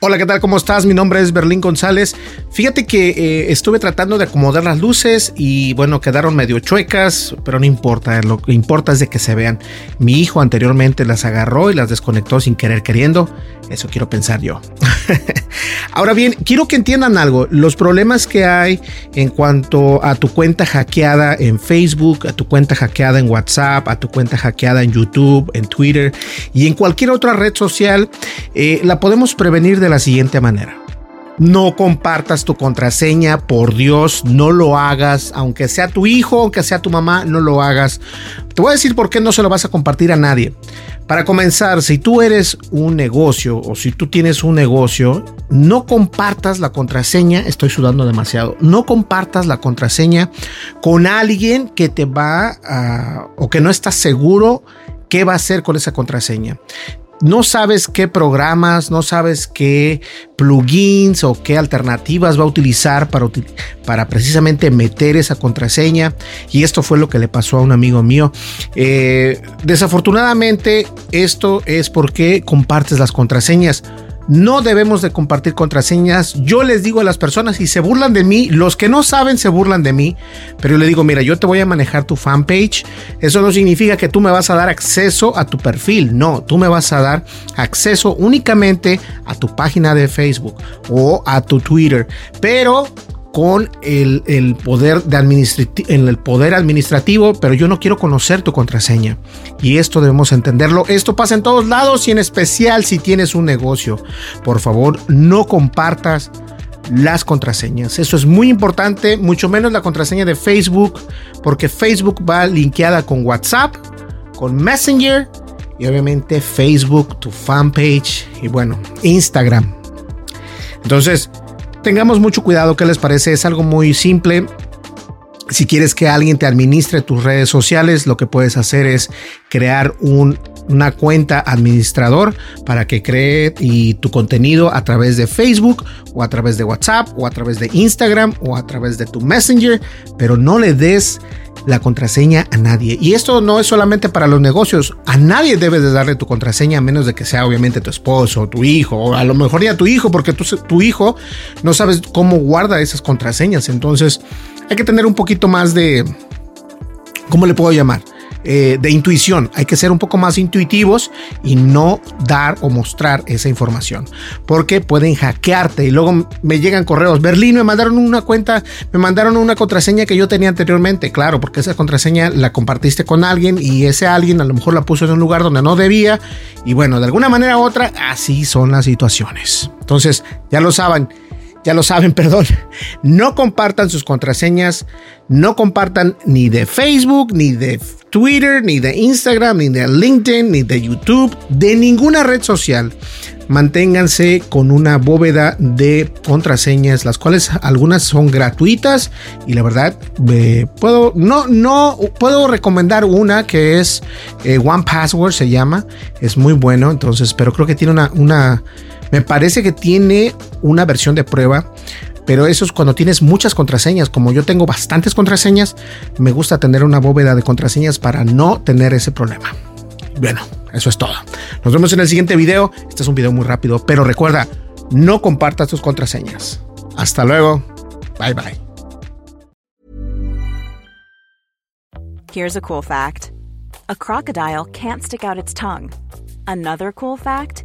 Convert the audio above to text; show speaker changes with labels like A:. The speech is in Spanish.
A: Hola, ¿qué tal? ¿Cómo estás? Mi nombre es Berlín González. Fíjate que eh, estuve tratando de acomodar las luces y bueno, quedaron medio chuecas, pero no importa, lo que importa es de que se vean. Mi hijo anteriormente las agarró y las desconectó sin querer queriendo. Eso quiero pensar yo. Ahora bien, quiero que entiendan algo. Los problemas que hay en cuanto a tu cuenta hackeada en Facebook, a tu cuenta hackeada en WhatsApp, a tu cuenta hackeada en YouTube, en Twitter y en cualquier otra red social, eh, la podemos prevenir de la siguiente manera. No compartas tu contraseña, por Dios, no lo hagas, aunque sea tu hijo, aunque sea tu mamá, no lo hagas. Te voy a decir por qué no se lo vas a compartir a nadie. Para comenzar, si tú eres un negocio o si tú tienes un negocio, no compartas la contraseña, estoy sudando demasiado, no compartas la contraseña con alguien que te va a, o que no estás seguro qué va a hacer con esa contraseña no sabes qué programas, no sabes qué plugins o qué alternativas va a utilizar para, para precisamente meter esa contraseña. Y esto fue lo que le pasó a un amigo mío. Eh, desafortunadamente, esto es porque compartes las contraseñas. No debemos de compartir contraseñas. Yo les digo a las personas y se burlan de mí. Los que no saben se burlan de mí. Pero yo le digo, mira, yo te voy a manejar tu fanpage. Eso no significa que tú me vas a dar acceso a tu perfil. No, tú me vas a dar acceso únicamente a tu página de Facebook o a tu Twitter. Pero con el, poder de en el poder administrativo, pero yo no quiero conocer tu contraseña. Y esto debemos entenderlo. Esto pasa en todos lados y en especial si tienes un negocio. Por favor, no compartas las contraseñas. Eso es muy importante, mucho menos la contraseña de Facebook, porque Facebook va linkeada con WhatsApp, con Messenger y obviamente Facebook, tu fanpage y bueno, Instagram. Entonces, tengamos mucho cuidado, ¿qué les parece? Es algo muy simple. Si quieres que alguien te administre tus redes sociales, lo que puedes hacer es crear una cuenta administrador para que cree y tu contenido a través de Facebook o a través de WhatsApp o a través de Instagram o a través de tu Messenger, pero no le des la contraseña a nadie. Y esto no es solamente para los negocios. A nadie debes de darle tu contraseña a menos de que sea obviamente tu esposo tu hijo o a lo mejor ya tu hijo porque tu, tu hijo no sabes cómo guarda esas contraseñas. Entonces hay que tener un poquito más de... ¿Cómo le puedo llamar? Eh, de intuición. Hay que ser un poco más intuitivos y no dar o mostrar esa información porque pueden hackearte y luego me llegan correos. Berlín me mandaron una cuenta, me mandaron una contraseña que yo tenía anteriormente. Claro, porque esa contraseña la compartiste con alguien y ese alguien a lo mejor la puso en un lugar donde no debía. Y bueno, de alguna manera u otra, así son las situaciones. Entonces, ya lo saben ya lo saben, perdón, no compartan sus contraseñas, no compartan ni de Facebook, ni de Twitter, ni de Instagram, ni de LinkedIn, ni de YouTube, de ninguna red social. Manténganse con una bóveda de contraseñas, las cuales algunas son gratuitas y la verdad puedo no no puedo recomendar una que es eh, One Password se llama, es muy bueno, entonces, pero creo que tiene una una me parece que tiene una versión de prueba pero eso es cuando tienes muchas contraseñas. Como yo tengo bastantes contraseñas, me gusta tener una bóveda de contraseñas para no tener ese problema. bueno, eso es todo. Nos vemos en el siguiente video. Este es un video muy rápido, pero recuerda, no compartas tus contraseñas. Hasta luego. Bye bye.
B: Here's a cool fact a crocodile can't stick out its tongue. Another cool fact